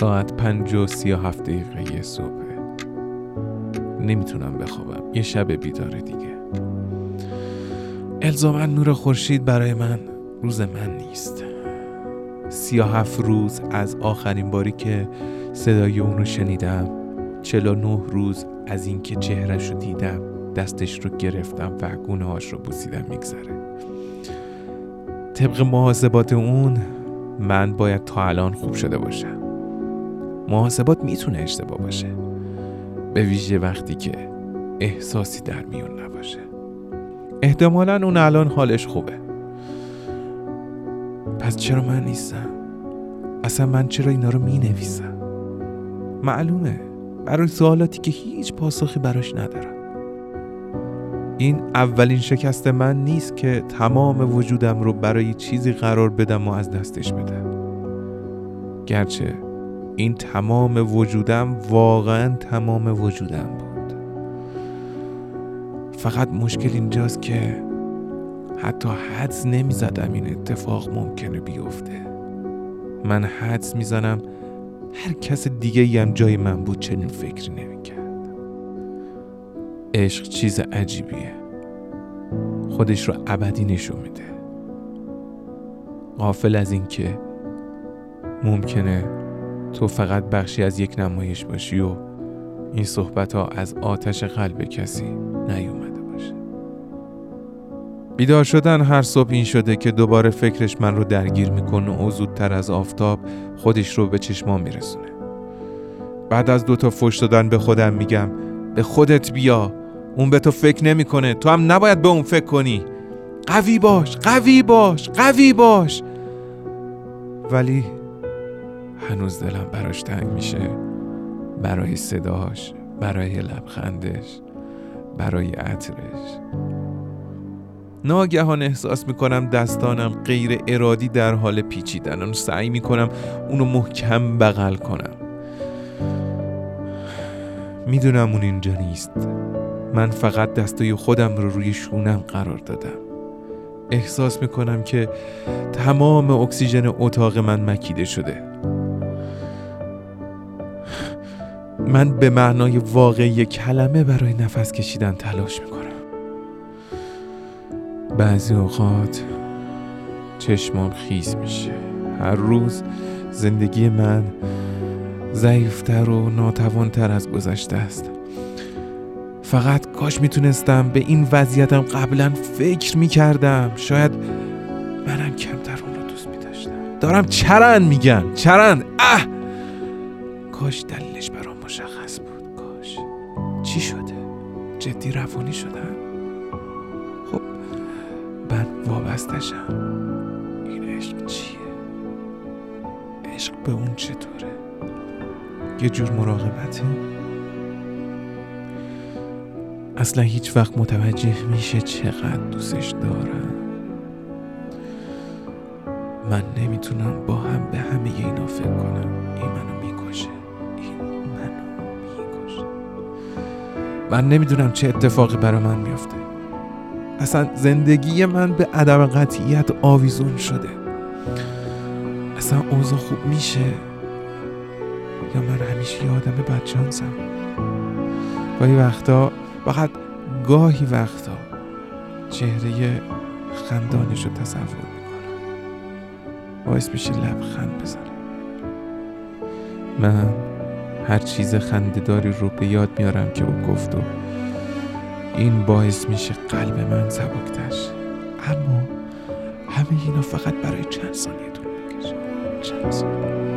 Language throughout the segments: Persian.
ساعت پنج و سی و هفت دقیقه صبح. نمی‌تونم بخوابم. یه شب بیداره دیگه. الزاما نور خورشید برای من روز من نیست. سی و هفت روز از آخرین باری که صدای اون رو شنیدم چلا نه روز از اینکه چهرش رو دیدم دستش رو گرفتم و گونه هاش رو بوسیدم میگذره. طبق محاسبات اون من باید تا الان خوب شده باشم. محاسبات می‌تونه اشتباه باشه. به ویژه وقتی که احساسی در میون نباشه. احتمالا اون الان حالش خوبه. پس چرا من نیستم؟ اصلا من چرا اینا رو می نویسم؟ معلومه. برای سوالاتی که هیچ پاسخی براش ندارم. این اولین شکست من نیست که تمام وجودم رو برای چیزی قرار بدم و از دستش بدم. گرچه این تمام وجودم واقعا تمام وجودم بود. فقط مشکل اینجاست که حتی حدس نمی‌زدم این اتفاق ممکنه بیفته. من حدس می‌زنم هر کس دیگه هم جای من بود چنین فکری نمی‌کرد. عشق چیز عجیبیه. خودش رو ابدی نشون میده. غافل از اینکه ممکنه تو فقط بخشی از یک نمایش باشی و این صحبت ها از آتش قلب کسی نیومده باشه. بیدار شدن هر صبح این شده که دوباره فکرش من رو درگیر می‌کنه و زودتر از آفتاب خودش رو به چشما میرسونه. بعد از دوتا فش دادن به خودم میگم به خودت بیا. اون به تو فکر نمی‌کنه. تو هم نباید به اون فکر کنی. قوی باش قوی باش قوی باش. ولی هنوز دلم براش تنگ میشه. برای صداش برای لبخندش برای عطرش. ناگهان احساس می‌کنم دستانم غیر ارادی در حال پیچیدن. و سعی می‌کنم اونو محکم بغل کنم. می‌دونم اون اینجا نیست. من فقط دستای خودم رو روی شونم قرار دادم. احساس می‌کنم که تمام اکسیژن اتاق من مکیده شده. من به معنای واقعی کلمه برای نفس کشیدن تلاش می‌کنم. بعضی اوقات چشمام خیز میشه. هر روز زندگی من ضعیفتر و ناتوانتر از گذشته است. فقط کاش می‌تونستم به این وضعیتم قبلا فکر می‌کردم. شاید منم کمتر اون رو دوست میداشتم. دارم چرند میگن چرند. اه! کاش دلیلش روانی شدن. خب من وابستشم این عشق چیه؟ عشق به اون چطوره؟ یه جور مراقبتی اصلا هیچ وقت متوجه میشه چقدر دوستش دارم. من نمی‌تونم با هم به همه اینا فکر کنم. این من نمی‌دونم چه اتفاقی برای من میافته. اصلا زندگی من به عدم قطعیت آویزون شده. اصلا اوضاع خوب میشه یا من همیشه یه آدم بدشانسم؟ گاهی وقتا فقط گاهی وقتا چهره خندانش رو تصور می‌کنم. باعث میشه لبخند بزنم. من هر چیز خندهداری رو به یاد میارم که او گفت و این باعث میشه قلب من سبکتش اما همه اینا فقط برای چند ثانیه طول می‌کشه. چند ثانیه.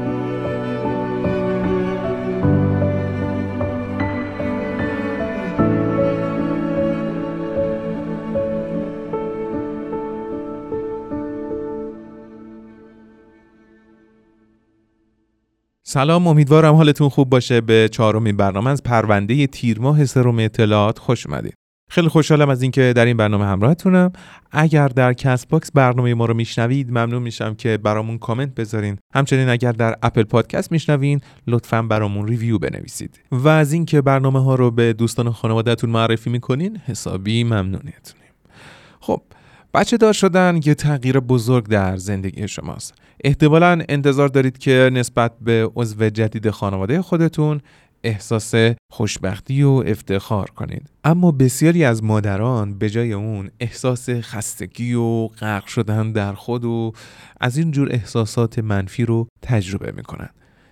سلام امیدوارم حالتون خوب باشه. به چهارمین برنامه از پرونده تیر ماه سروم اطلاعات خوش اومدید. خیلی خوشحالم از اینکه در این برنامه همراهتونم. اگر در Castbox برنامه ما رو میشنوید ممنون میشم که برامون کامنت بذارین. همچنین اگر در Apple Podcast میشنوین لطفا برامون review بنویسید. و از اینکه برنامه ها رو به دوستان و خانوادهتون معرفی می‌کنین حسابی ممنونتونیم. خب بچه دار شدن یه تغییر بزرگ در زندگی شماست. احتمالا انتظار دارید که نسبت به عضو جدید خانواده خودتون احساس خوشبختی و افتخار کنید. اما بسیاری از مادران به جای اون احساس خستگی و غرق شدن در خود و از این جور احساسات منفی رو تجربه می‌کنن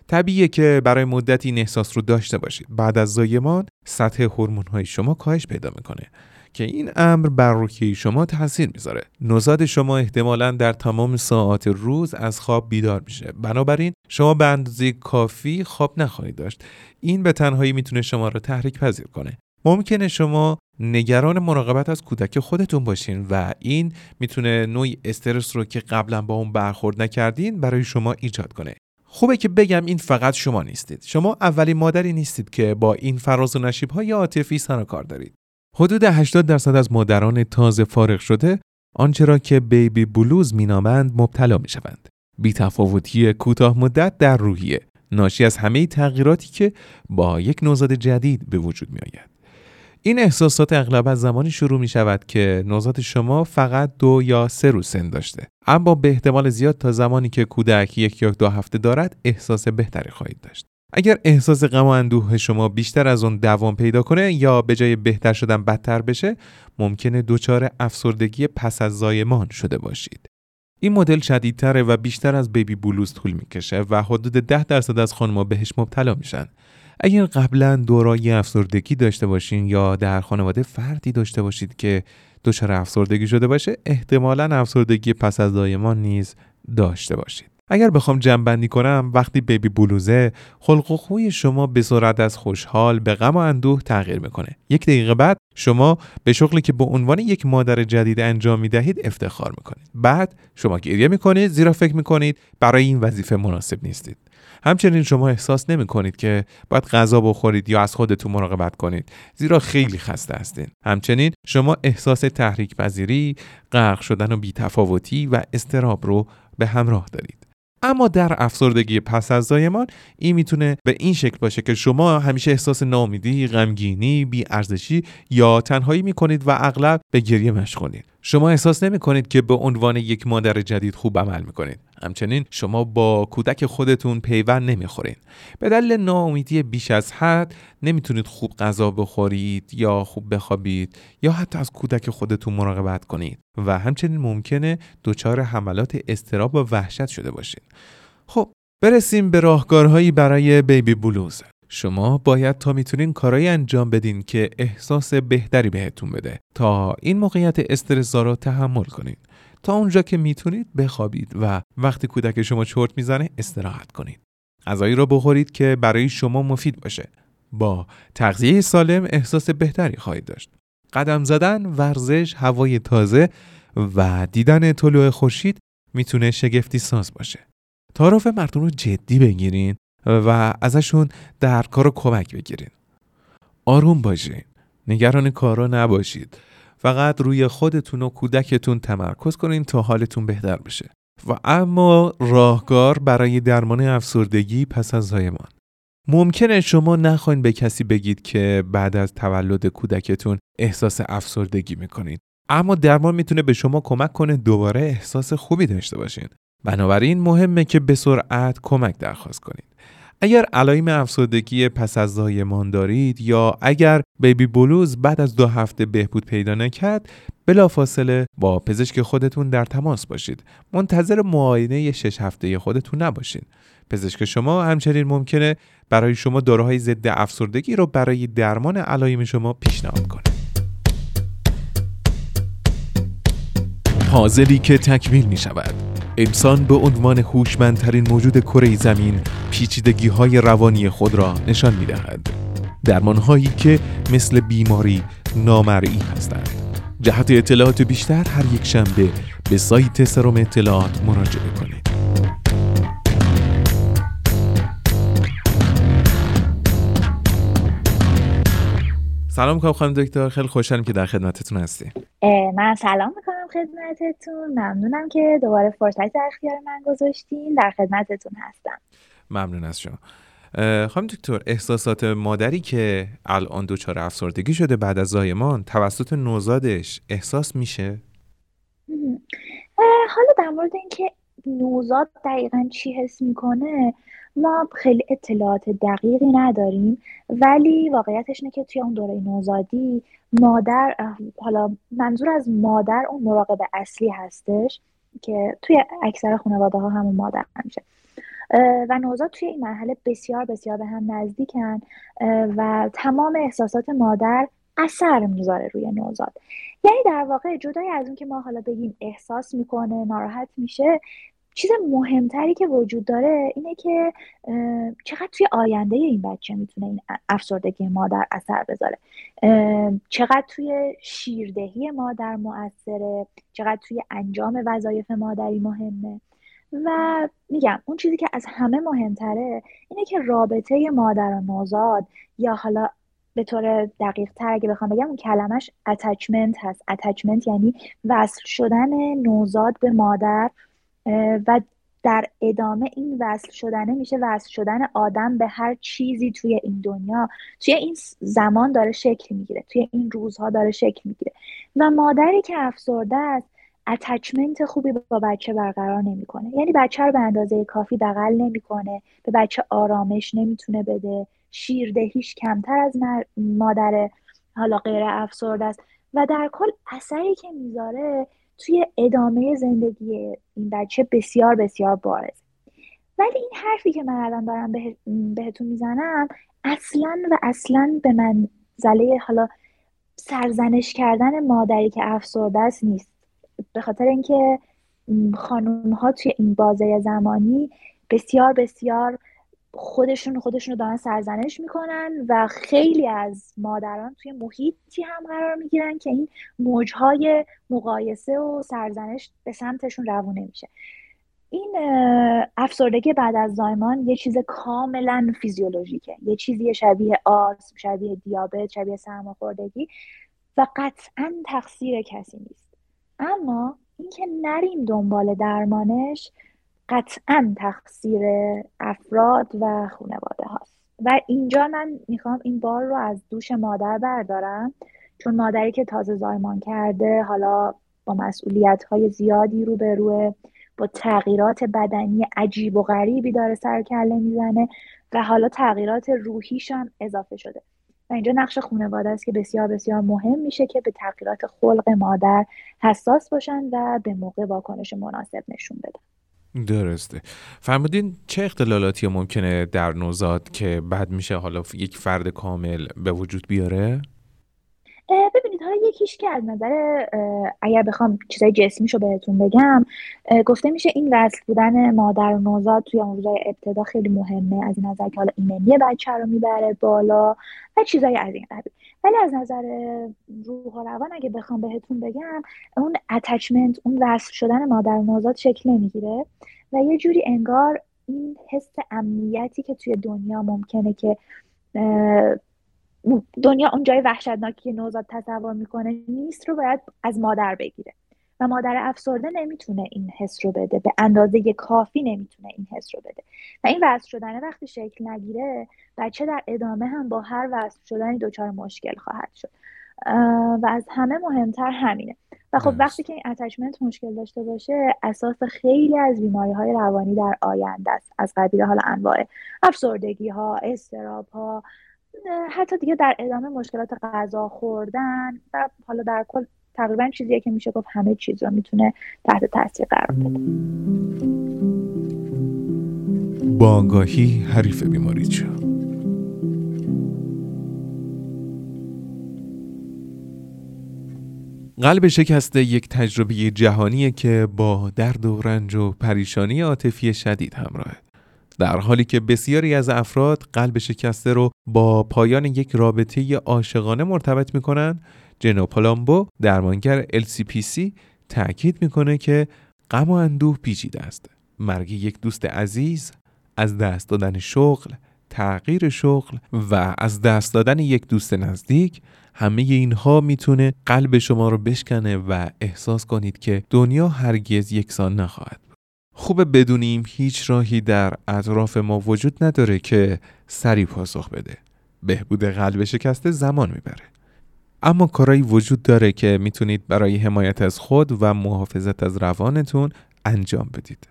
طبیعیه که برای مدتی این احساس رو داشته باشید. بعد از زایمان سطح هورمون های شما کاهش پیدا می‌کنه. که این امر بر روحیه شما تاثیر می‌ذاره. نوزاد شما احتمالا در تمام ساعات روز از خواب بیدار میشه. بنابراین شما به اندازه کافی خواب نخواهید داشت. این به تنهایی می‌تونه شما رو تحریک پذیر کنه. ممکنه شما نگران مراقبت از کودک خودتون باشین و این می‌تونه نوعی استرس رو که قبلا با اون برخورد نکردین برای شما ایجاد کنه. خوبه که بگم این فقط شما نیستید. شما اولین مادری نیستید که با این فراز و نشیب های عاطفی سر کار دارید. حدود 80 درصد از مادران تازه فارغ شده آنچه را که بیبی بلوز مینامند مبتلا می شوند. بی تفاوتی کوتاه مدت در روحیه ناشی از همه تغییراتی که با یک نوزاد جدید به وجود می آید. این احساسات اغلب از زمانی شروع می شود که نوزاد شما فقط دو یا سه روز سن داشته اما به احتمال زیاد تا زمانی که کودک یک یا دو هفته دارد احساس بهتری خواهید داشت اگر احساس غم و اندوه شما بیشتر از اون دوام پیدا کنه یا به جای بهتر شدن بدتر بشه ممکنه دچار افسردگی پس از زایمان شده باشید. این مدل شدیدتره و بیشتر از بیبی بلوز طول می‌کشه و حدود ده درصد از خانم‌ها بهش مبتلا میشن. اگر قبلا دورای افسردگی داشته باشین یا در خانواده فردی داشته باشید که دچار افسردگی شده باشه احتمالا افسردگی پس از زایمان نیز داشته باشید. اگر بخوام جمع کنم وقتی بیبی بلوزه خلق و خوی شما به سرعت از خوشحال به غم و اندوه تغییر می‌کنه. یک دقیقه بعد شما به شغلی که به عنوان یک مادر جدید انجام می‌دهید افتخار می‌کنید. بعد شما گریه می‌کنید زیرا فکر می‌کنید برای این وظیفه مناسب نیستید. همچنین شما احساس نمی کنید که باید غذا بخورید یا از خودتون مراقبت کنید زیرا خیلی خسته هستید همچنین شما احساس تحریک پذیری غرق شدن و بیتفاوتی و استراب رو به همراه دارید. اما در افسردگی پس از زایمان این می‌تونه به این شکل باشه که شما همیشه احساس ناامیدی، غمگینی، بیارزشی یا تنهایی می‌کنید و اغلب به گریه مشغولید. شما احساس نمی کنید که به عنوان یک مادر جدید خوب عمل می‌کنید. همچنین شما با کودک خودتون پیوند نمی‌خورین. به دلیل ناامیدی بیش از حد نمی‌تونید خوب غذا بخورید یا خوب بخوابید یا حتی از کودک خودتون مراقبت کنید و همچنین ممکنه دچار حملات استراب و وحشت شده باشید خب برسیم به راهکارهایی برای بیبی بلوز. شما باید تا می‌تونین کارایی انجام بدین که احساس بهتری بهتون بده تا این موقعیت استرس رو تحمل کنید تا اونجا که می‌تونید بخوابید و وقتی کودک شما چرت می‌زنه استراحت کنید. غذایی را بخورید که برای شما مفید باشه. با تغذیه سالم احساس بهتری خواهید داشت. قدم زدن ورزش هوای تازه و دیدن طلوع خورشید می‌تونه شگفتی ساز باشه. تعارف مردم رو جدی بگیرین و ازشون در کار کمک بگیرین. آروم باشین. نگران کارا نباشید. فقط روی خودتون و کودکتون تمرکز کنین تا حالتون بهتر بشه. و اما راهکار برای درمان افسردگی پس از زایمان. ممکنه شما نخواین به کسی بگید که بعد از تولد کودکتون احساس افسردگی می‌کنید اما درمان می‌تونه به شما کمک کنه دوباره احساس خوبی داشته باشین. بنابراین مهمه که به سرعت کمک درخواست کنید اگر علائم افسردگی پس از زایمان دارید یا اگر بیبی بلوز بعد از دو هفته بهبود پیدا نکرد بلافاصله با پزشک خودتون در تماس باشید. منتظر معاینه شش هفته خودتون نباشید پزشک شما همچنین ممکنه برای شما داروهای ضد افسردگی رو برای درمان علائم شما پیشنهاد کنه. پازلی که تکمیل می شود انسان به عنوان هوشمندترین موجود کره زمین پیچیدگی های روانی خود را نشان می دهد. درمان هایی که مثل بیماری نامرئی هستند. جهت اطلاعات بیشتر هر یک شنبه به سایت سرم اطلاعات مراجعه کنید. سلام می‌کنم خانم دکتر خیلی خوشحالم که در خدمتتون هستی من سلام می‌کنم خدمتتون. ممنونم که دوباره فرصت در اختیار من گذاشتین. در خدمتتون هستم. ممنون از شما. خانم دکتر احساسات مادری که الان دچار افسردگی شده بعد از زایمان توسط نوزادش احساس میشه؟ حالا در مورد اینکه نوزاد دقیقا چی حس می‌کنه ما خیلی اطلاعات دقیقی نداریم ولی واقعیتش اینه که توی اون دوره نوزادی مادر حالا منظور از مادر اون مراقب اصلی هستش که توی اکثر خانواده ها همون مادر همیشه و نوزاد توی این مرحله بسیار بسیار به هم نزدیکن و تمام احساسات مادر اثر می‌ذاره روی نوزاد. یعنی در واقع جدای از اون که ما حالا بگیم احساس می‌کنه ناراحت میشه چیز مهمتری که وجود داره اینه که چقدر توی آینده این بچه می‌تونه این افسردگی مادر اثر بذاره. چقدر توی شیردهی مادر مؤثره چقدر توی انجام وظایف مادری مهمه. و میگم اون چیزی که از همه مهمتره اینه که رابطه مادر و نوزاد یا حالا به طور دقیق تر اگه بخوام بگم اون کلمش اتچمنت هست. اتچمنت یعنی وصل شدن نوزاد به مادر و در ادامه این وصل شدنه میشه وصل شدن آدم به هر چیزی توی این دنیا. توی این زمان داره شکل می‌گیره. توی این روزها داره شکل می‌گیره. و مادری که افسرده است اتچمنت خوبی با بچه برقرار نمی‌کنه. یعنی بچه رو به اندازه کافی بغل نمی‌کنه به بچه آرامش نمی‌تونه بده. شیردهیش کمتر از مادر حالا غیر افسرده است. و در کل اثری که می‌ذاره توی ادامه زندگی این بچه بسیار بسیار بارز ولی این حرفی که من الان دارم بهتون می‌زنم اصلا و اصلا به منزله حالا سرزنش کردن مادری که افسرده است نیست. به خاطر اینکه خانوم ها توی این بازه زمانی بسیار بسیار خودشون خودشون رو دارن سرزنش می‌کنن و خیلی از مادران توی محیطی هم قرار می‌گیرن که این موجهای مقایسه و سرزنش به سمتشون روونه میشه این افسردگی بعد از زایمان یه چیز کاملا فیزیولوژیکه. یه چیزی شبیه آسم شبیه دیابت شبیه سرماخوردگی و قطعا تقصیر کسی نیست. اما اینکه نریم دنبال درمانش قطعا تقصیر افراد و خانواده هاست. و اینجا من می‌خوام این بار رو از دوش مادر بردارم چون مادری که تازه زایمان کرده حالا با مسئولیت های زیادی رو به روی با تغییرات بدنی عجیب و غریبی داره سر کله می‌زنه و حالا تغییرات روحیش هم اضافه شده. و اینجا نقش خانواده است که بسیار بسیار مهم میشه که به تغییرات خلق مادر حساس باشن و به موقع واکنش مناسب نشون بدن. درسته فرمودین چه اختلالاتی ممکنه در نوزاد که بعد میشه حالا یک فرد کامل به وجود بیاره؟ ببینید حالا یکیش که از نظر اگر بخوام چیزای جسمیشو بهتون بگم گفته میشه این وصل بودن مادر و نوزاد توی اون روزای ابتدا خیلی مهمه از این نظر که حالا ایمنی بچه رو می‌بره بالا و چیزای از این قبیل ولی از نظر روح و روان اگه بخوام بهتون بگم اون اتچمنت اون وصل شدن مادر نوزاد شکل نمی‌گیره و یه جوری انگار این حس امنیتی که توی دنیا ممکنه که دنیا اون جای وحشتناکی که نوزاد تصور می‌کنه نیست رو باید از مادر بگیره. و مادر افسرده نمی‌تونه این حس رو بده. به اندازه کافی نمی‌تونه این حس رو بده. و این وصل شدن وقتی شکل نگیره بچه در ادامه هم با هر وصل شدنی دچار مشکل خواهد شد. و از همه مهمتر همینه. و خب وقتی که این اتچمنت مشکل داشته باشه اساس خیلی از بیماری های روانی در آینده است. از قبیل حالا انواع افسردگی ها استراب ها حتی دیگه در ادامه مشکلات غذا خوردن و حالا در کل تقریبا چیزیه که میشه گفت همه چیز رو می‌تونه تحت تاثیر قرار بده. با آگاهی حریف بیماری چه قلب شکسته یک تجربه جهانیه که با درد و رنج و پریشانی عاطفی شدید همراهه در حالی که بسیاری از افراد قلب شکسته رو با پایان یک رابطه عاشقانه مرتبط می‌کنن جنو پالامبو درمانگر LCPC تاکید می‌کنه که غم و اندوه پیچیده است. مرگ یک دوست عزیز از دست دادن شغل تغییر شغل و از دست دادن یک دوست نزدیک همه اینها می‌تونه قلب شما رو بشکنه و احساس کنید که دنیا هرگز یکسان نخواهد خوبه بدونیم هیچ راهی در اطراف ما وجود نداره که سری پاسخ بده. بهبود قلب شکسته زمان می‌بره. اما کارایی وجود داره که می‌تونید برای حمایت از خود و محافظت از روانتون انجام بدید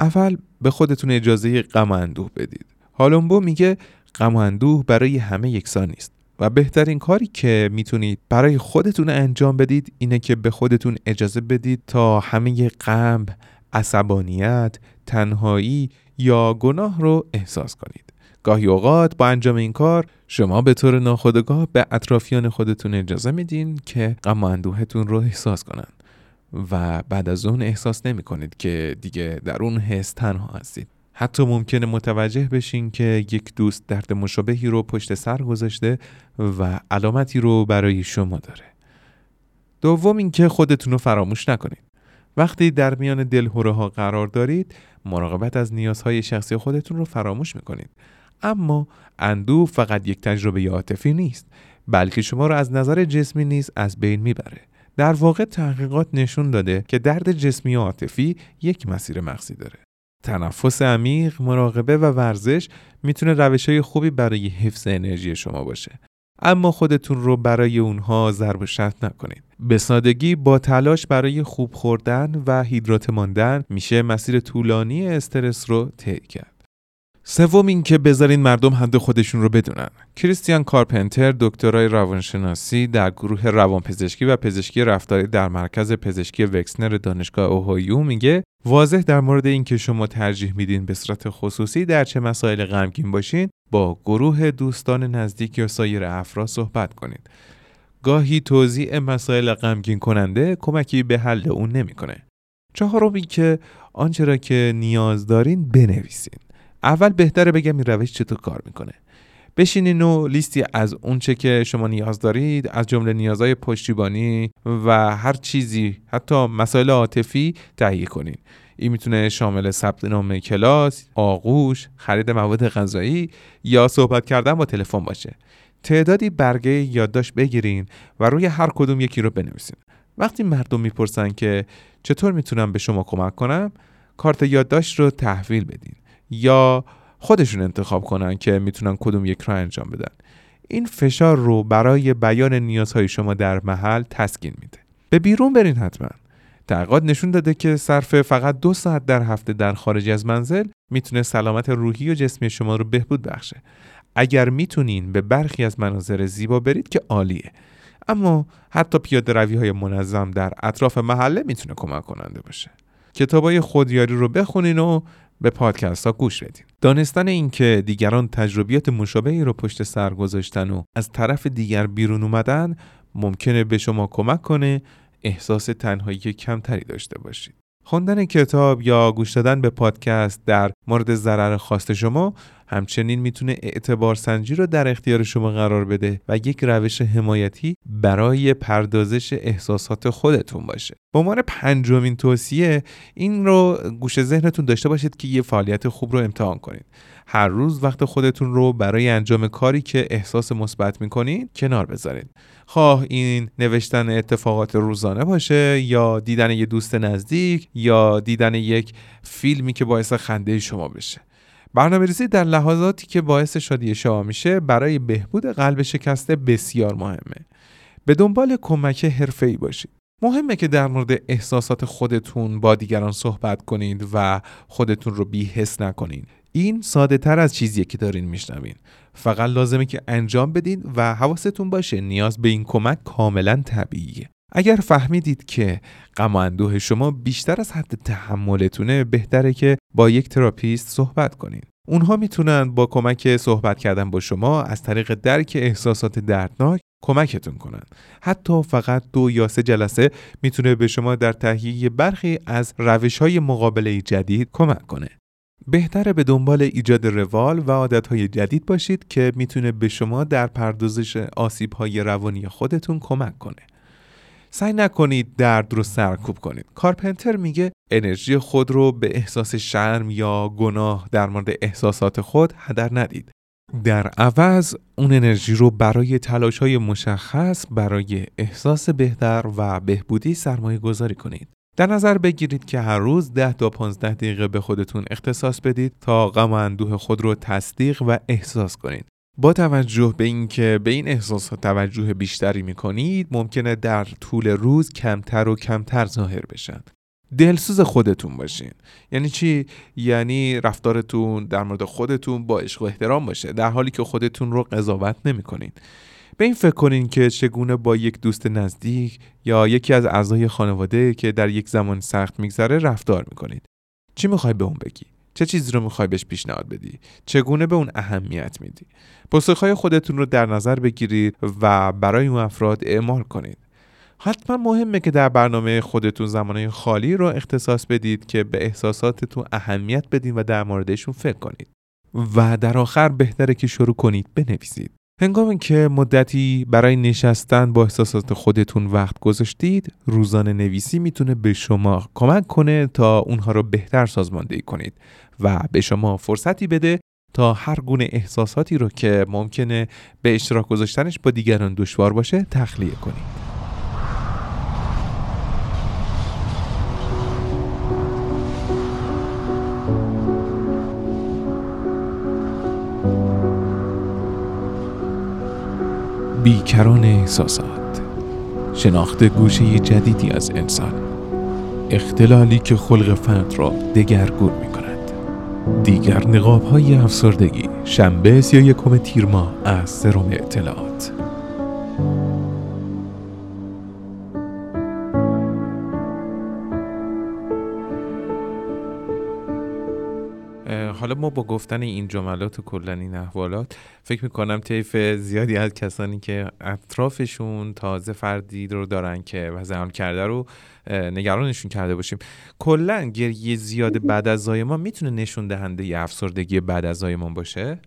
اول به خودتون اجازه غم اندوه بدید هالومبو میگه غم اندوه برای همه یکسان نیست و بهترین کاری که می‌تونید برای خودتون انجام بدید اینه که به خودتون اجازه بدید تا همه غم، عصبانیت، تنهایی یا گناه رو احساس کنید. گاهی اوقات با انجام این کار شما به طور ناخودآگاه به اطرافیان خودتون اجازه میدین که غم اندوهتون رو احساس کنن و بعد از اون احساس نمی کنید که دیگه در اون حس تنها هستید. حتی ممکنه متوجه بشین که یک دوست درد مشابهی رو پشت سر گذاشته و علامتی رو برای شما داره. دوم اینکه خودتون رو فراموش نکنید. وقتی در میان دلهوره ها قرار دارید، مراقبت از نیازهای شخصی خودتون رو فراموش می‌کنید. اما اندوه فقط یک تجربه عاطفی نیست، بلکه شما رو از نظر جسمی نیز از بین می‌بره. در واقع تحقیقات نشون داده که درد جسمی و عاطفی یک مسیر مغزی داره. تنفس عمیق، مراقبه و ورزش می‌تونه روش های خوبی برای حفظ انرژی شما باشه. اما خودتون رو برای اونها ضرب و شرط نکنید. به سادگی با تلاش برای خوب خوردن و هیدرات ماندن میشه مسیر طولانی استرس رو طی کرد. سوم اینکه بذارین مردم حد خودشون رو بدونن. کریستیان کارپنتر دکترای روانشناسی در گروه روانپزشکی و پزشکی رفتاری در مرکز پزشکی وکسنر دانشگاه اوهایو میگه واضح در مورد اینکه شما ترجیح میدین به صورت خصوصی در چه مسائل غمگین باشین با گروه دوستان نزدیک یا سایر افراد صحبت کنید. گاهی توضیح مسائل غمگین کننده کمکی به حل اون نمی‌کنه. چهارم که آنچه را که نیاز دارین بنویسین. اول بهتره بگم این روش چطور کار می‌کنه بشینین و لیستی از اونچه که شما نیاز دارید از جمله نیازهای پشتیبانی و هر چیزی حتی مسائل عاطفی تهیه کنید این می‌تونه شامل ثبت نام کلاس، آغوش، خرید مواد غذایی یا صحبت کردن با تلفن باشه. تعدادی برگه یادداشت بگیرین و روی هر کدوم یکی رو بنویسین. وقتی مردم می‌پرسن که چطور می‌تونم به شما کمک کنم، کارت یادداشت رو تحویل بدین. یا خودشون انتخاب کنن که می‌تونن کدوم یک رو انجام بدن. این فشار رو برای بیان نیازهای شما در محل تسکین میده. به بیرون برین حتما. تحقیقات نشون داده که صرف فقط دو ساعت در هفته در خارج از منزل می‌تونه سلامت روحی و جسمی شما رو بهبود بخشه. اگر می‌تونین به برخی از مناظر زیبا برید که عالیه. اما حتی پیاده روی های منظم در اطراف محله می‌تونه کمک کننده باشه. کتابای خودیاری رو بخونین و به پادکست ها گوش بدین. دانستن اینکه دیگران تجربیات مشابهی رو پشت سر گذاشتن و از طرف دیگر بیرون اومدن ممکنه به شما کمک کنه احساس تنهایی کمتری داشته باشید. خوندن کتاب یا گوش دادن به پادکست در مورد ضرر خواست شما همچنین می‌تونه اعتبار سنجی رو در اختیار شما قرار بده و یک روش حمایتی برای پردازش احساسات خودتون باشه. به عنوان پنجمین توصیه این رو گوش ذهنتون داشته باشید که یه فعالیت خوب رو امتحان کنید. هر روز وقت خودتون رو برای انجام کاری که احساس مثبت می‌کنید کنار بذارید. خواه این نوشتن اتفاقات روزانه باشه یا دیدن یه دوست نزدیک یا دیدن یک فیلمی که باعث خنده بشه. برنامه ریزی در لحظاتی که باعث شادی شما میشه برای بهبود قلب شکسته بسیار مهمه. به دنبال کمک حرفه‌ای باشید. مهمه که در مورد احساسات خودتون با دیگران صحبت کنید و خودتون رو بیحس نکنید. این ساده تر از چیزیه که دارین میشنوین. فقط لازمه که انجام بدین و حواستون باشه نیاز به این کمک کاملا طبیعیه. اگر فهمیدید که غم اندوه شما بیشتر از حد تحملتونه بهتره که با یک تراپیست صحبت کنید اونها می‌تونن با کمک صحبت کردن با شما از طریق درک احساسات دردناک کمکتون کنن. حتی فقط دو یا سه جلسه می‌تونه به شما در تهیه برخی از روش های مقابله جدید کمک کنه. بهتره به دنبال ایجاد روال و عادتهای جدید باشید که می‌تونه به شما در پردازش آسیبهای روانی خودتون کمک کنه. سعی نکنید درد رو سرکوب کنید. کارپنتر میگه انرژی خود رو به احساس شرم یا گناه در مورد احساسات خود هدر ندید. در عوض اون انرژی رو برای تلاش های مشخص برای احساس بهتر و بهبودی سرمایه گذاری کنید. در نظر بگیرید که هر روز 10 تا 15 دقیقه به خودتون اختصاص بدید تا غم و اندوه خود رو تصدیق و احساس کنید. با توجه به اینکه به این احساسات توجه بیشتری می‌کنید ممکنه در طول روز کمتر و کمتر ظاهر بشن. دلسوز خودتون باشین. یعنی چی؟ یعنی رفتارتون در مورد خودتون با عشق و احترام باشه در حالی که خودتون رو قضاوت نمی‌کنین. به این فکر کنین که چگونه با یک دوست نزدیک یا یکی از اعضای خانواده که در یک زمان سخت میگذره رفتار می‌کنید. چی می‌خوای به اون بگی؟ چه چیزی رو می‌خوای بهش پیشنهاد بدی؟ چگونه به اون اهمیت میدی؟ پاسخهای خودتون رو در نظر بگیرید و برای اون افراد اعمال کنید. حتما مهمه که در برنامه خودتون زمانه خالی رو اختصاص بدید که به احساساتتون اهمیت بدین و در موردشون فکر کنید. و در آخر بهتره که شروع کنید بنویسید. هنگامی که مدتی برای نشستن با احساسات خودتون وقت گذاشتید روزانه نویسی می‌تونه به شما کمک کنه تا اونها رو بهتر سازماندهی کنید و به شما فرصتی بده تا هر گونه احساساتی رو که ممکنه به اشتراک گذاشتنش با دیگران دشوار باشه تخلیه کنید. بیکران احساسات. شناخت گوشه جدیدی از انسان. اختلالی که خلق فرد را دگرگون می کند دیگر نقاب های افسردگی. شنبه سی یکم تیر ماه از سرم اطلاعات. با گفتن این جملات و کلا این احوالات فکر می‌کنم طیف زیادی از کسانی که اطرافشون تازه فردی رو دارن که وضع کرده رو نگرانشون کرده باشیم. کلا گریه زیاد بعد از زایمان می‌تونه نشون دهنده افسردگی بعد از زایمان باشه؟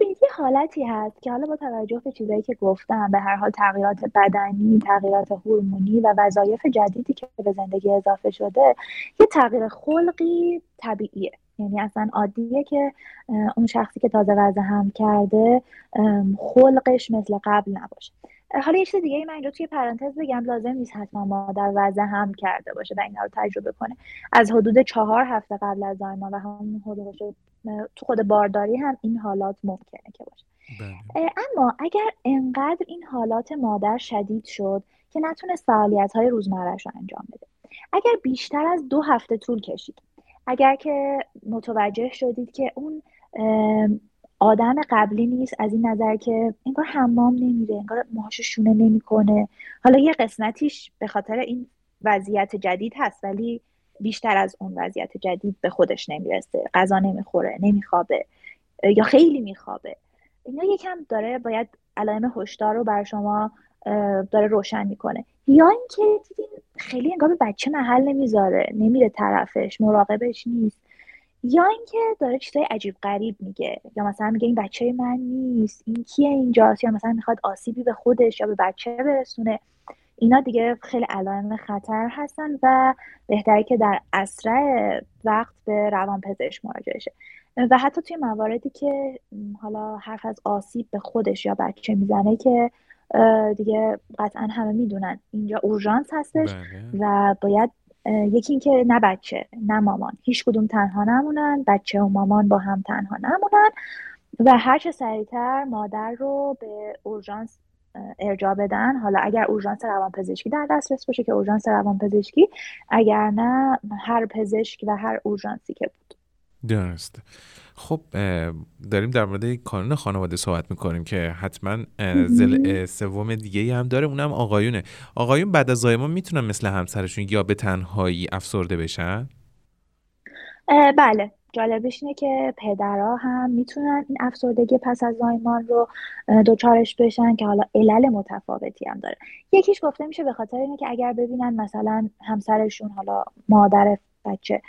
یه حالتی هست که حالا با توجه به چیزایی که گفتم به هر حال تغییرات بدنی تغییرات هورمونی و وظایف جدیدی که به زندگی اضافه شده یه تغییر خلقی طبیعیه. یعنی اصلا عادیه که اون شخصی که تازه وضع هم کرده خلقش مثل قبل نباشه. حالا یه چیز دیگه من اینجا توی پرانتز بگم لازم نیست حتما مادر وضع هم کرده باشه و اینا رو تجربه کنه. از حدود چهار هفته قبل از زایمان و همون حدود تو خود بارداری هم این حالات ممکنه که باشه. بله. اما اگر انقدر این حالات مادر شدید شد که نتونست فعالیت های روزمرهش رو انجام بده. اگر بیشتر از دو هفته طول کشید اگر که متوجه شدید که اون آدم قبلی نیست از این نظر که انگار حمام نمیره انگار موهاشو شونه نمی‌کنه. حالا یه قسمتیش به خاطر این وضعیت جدید هست ولی بیشتر از اون وضعیت جدید به خودش نمی‌رسه. غذا نمی‌خوره نمیخوابه یا خیلی میخوابه. اینا یکم داره باید علائم هشدار رو بر شما داره روشن می‌کنه. یا اینکه دیدین خیلی انگار به بچه محل نمی‌ذاره نمیره طرفش مراقبش نیست. یا اینکه داره چیزای عجیب غریب میگه. یا مثلا میگه این بچه من نیست این کیه اینجاست. یا مثلا می‌خواد آسیبی به خودش یا به بچه برسونه. اینا دیگه خیلی علائم خطر هستن و بهتره که در اسرع وقت به روان پزشک مراجعه شه. و حتی توی مواردی که حالا حرف از آسیب به خودش یا بچه می‌زنه که دیگه قطعا همه می‌دونن. اینجا اورژانس هستش بله. و باید یکی اینکه نه بچه نه مامان. هیچ کدوم تنها نمونن. بچه و مامان با هم تنها نمونن. و هر چه سریعتر مادر رو به اورژانس ارجاع بدن. حالا اگر اورژانس روانپزشکی در دسترس باشه که اورژانس روانپزشکی اگر نه هر پزشک و هر اورژانسی که بود. درست خب داریم در مورد کانون خانواده صحبت می‌کنیم که حتما زل سوم دیگه هم داره. اونم آقایونه. آقایون بعد از زایمان می‌تونن مثل همسرشون یا به تنهایی افسرده بشن؟ بله. جالبش اینه که پدرها هم می‌تونن این افسردگی پس از زایمان رو دوچارش بشن که حالا علل متفاوتی هم داره. یکیش گفته میشه به خاطر اینه که اگر ببینن مثلا همسرشون حالا مادر بچه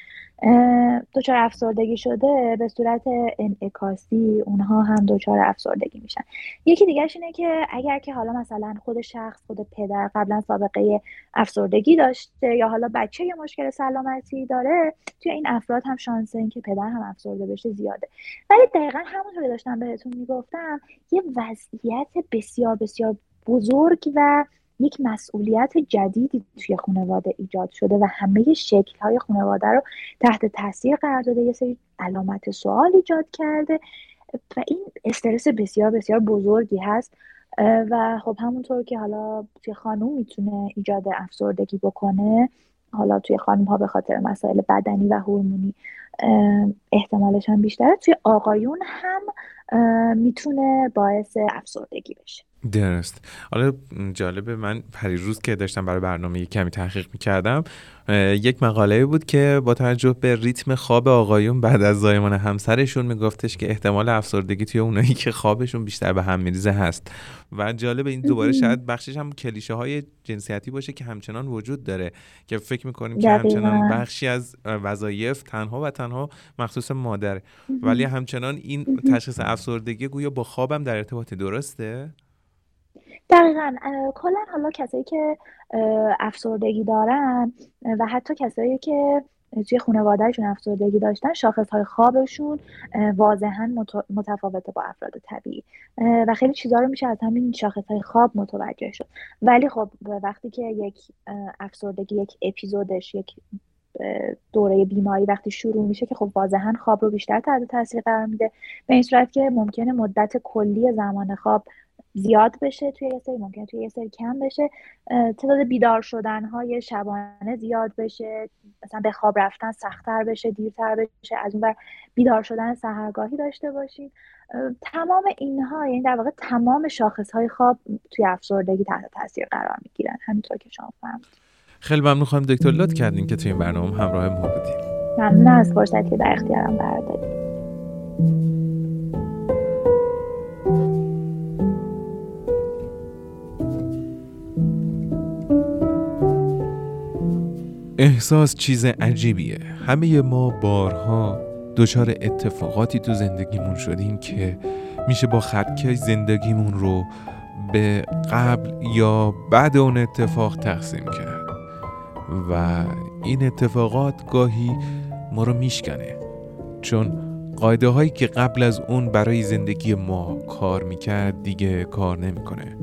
دچار افسردگی شده به صورت انعکاسی اونها هم دچار افسردگی میشن. یکی دیگرش اینه که اگر که حالا مثلا خود شخص خود پدر قبلا سابقه افسردگی داشته یا حالا بچه یا مشکل سلامتی داره توی این افراد هم شانس این که پدر هم افسرده بشه زیاده. ولی دقیقا همونطور داشتم بهتون می‌گفتم یه وضعیت بسیار بسیار بزرگ و یک مسئولیت جدیدی توی خانواده ایجاد شده و همه شکل های خانواده رو تحت تاثیر قرار داده. یه سری علامت سوال ایجاد کرده و این استرس بسیار بسیار بزرگی هست. و خب همونطور که حالا توی خانوم می‌تونه ایجاد افسردگی بکنه حالا توی خانم ها به خاطر مسائل بدنی و هورمونی احتمالش هم بیشتره توی آقایون هم می‌تونه باعث افسردگی بشه. درست. حالا جالبه من پریروز که داشتم برای برنامه کمی تحقیق می‌کردم یک مقاله بود که با توجه به ریتم خواب آقایون بعد از زایمان همسرشون میگفتش که احتمال افسردگی توی اونایی که خوابشون بیشتر به هم میریزه هست. و جالب این دوباره شاید بخشش هم کلیشه های جنسیتی باشه که همچنان وجود داره که فکر می‌کنیم که همچنان بخشی از وظایف تنها و تنها مخصوص مادر ولی همچنان این تشخیص افسردگی گویا با خوابم در ارتباط درسته؟ دقیقا کلا حالا کسایی که افسردگی دارن و حتی کسایی که توی خانوادهشون افسردگی داشتن شاخص های خوابشون واضحا متفاوته با افراد طبیعی. و خیلی چیزها رو میشه از همین شاخص های خواب متوجه شد. ولی خب وقتی که یک افسردگی یک اپیزودش یک دوره بیماری وقتی شروع میشه که خب واضحا خواب رو بیشتر تحت تاثیر قرار میده به این صورت که ممکنه مدت کلی زمان خواب زیاد بشه توی یه سری ممکنه توی یه سری کم بشه. تعداد بیدار شدن های شبانه زیاد بشه. مثلا به خواب رفتن سختتر بشه دیرتر بشه. از اون بیدار شدن سهرگاهی داشته باشین تمام اینها یعنی در واقع تمام شاخص های خواب توی افسردگی تحت تاثیر قرار می‌گیرن. همینطور که شما فهمید خیلی ممنون خانم دکتر. لطف کردین که توی این برنامه همراه ما بودین. ممنون از فرصتی که در اختیارم قرار دادید احساس چیز عجیبیه. همه ما بارها دچار اتفاقاتی تو زندگیمون شدیم که میشه با خطکش زندگیمون رو به قبل یا بعد اون اتفاق تقسیم کرد. و این اتفاقات گاهی ما رو میشکنه. چون قاعده هایی که قبل از اون برای زندگی ما کار می‌کرد دیگه کار نمی‌کنه.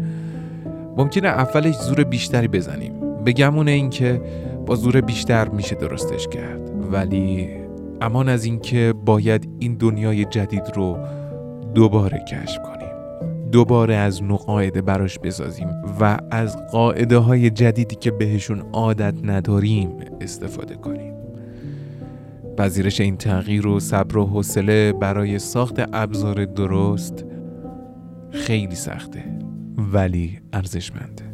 ممکنه اولش زور بیشتری بزنیم. بگمون این که با زور بیشتر میشه درستش کرد. ولی امان از اینکه باید این دنیای جدید رو دوباره کشف کنیم. دوباره از نوع قاعده براش بسازیم و از قاعده های جدیدی که بهشون عادت نداریم استفاده کنیم. پذیرش این تغییر و صبر و حوصله برای ساخت ابزار درست خیلی سخته ولی ارزشمنده.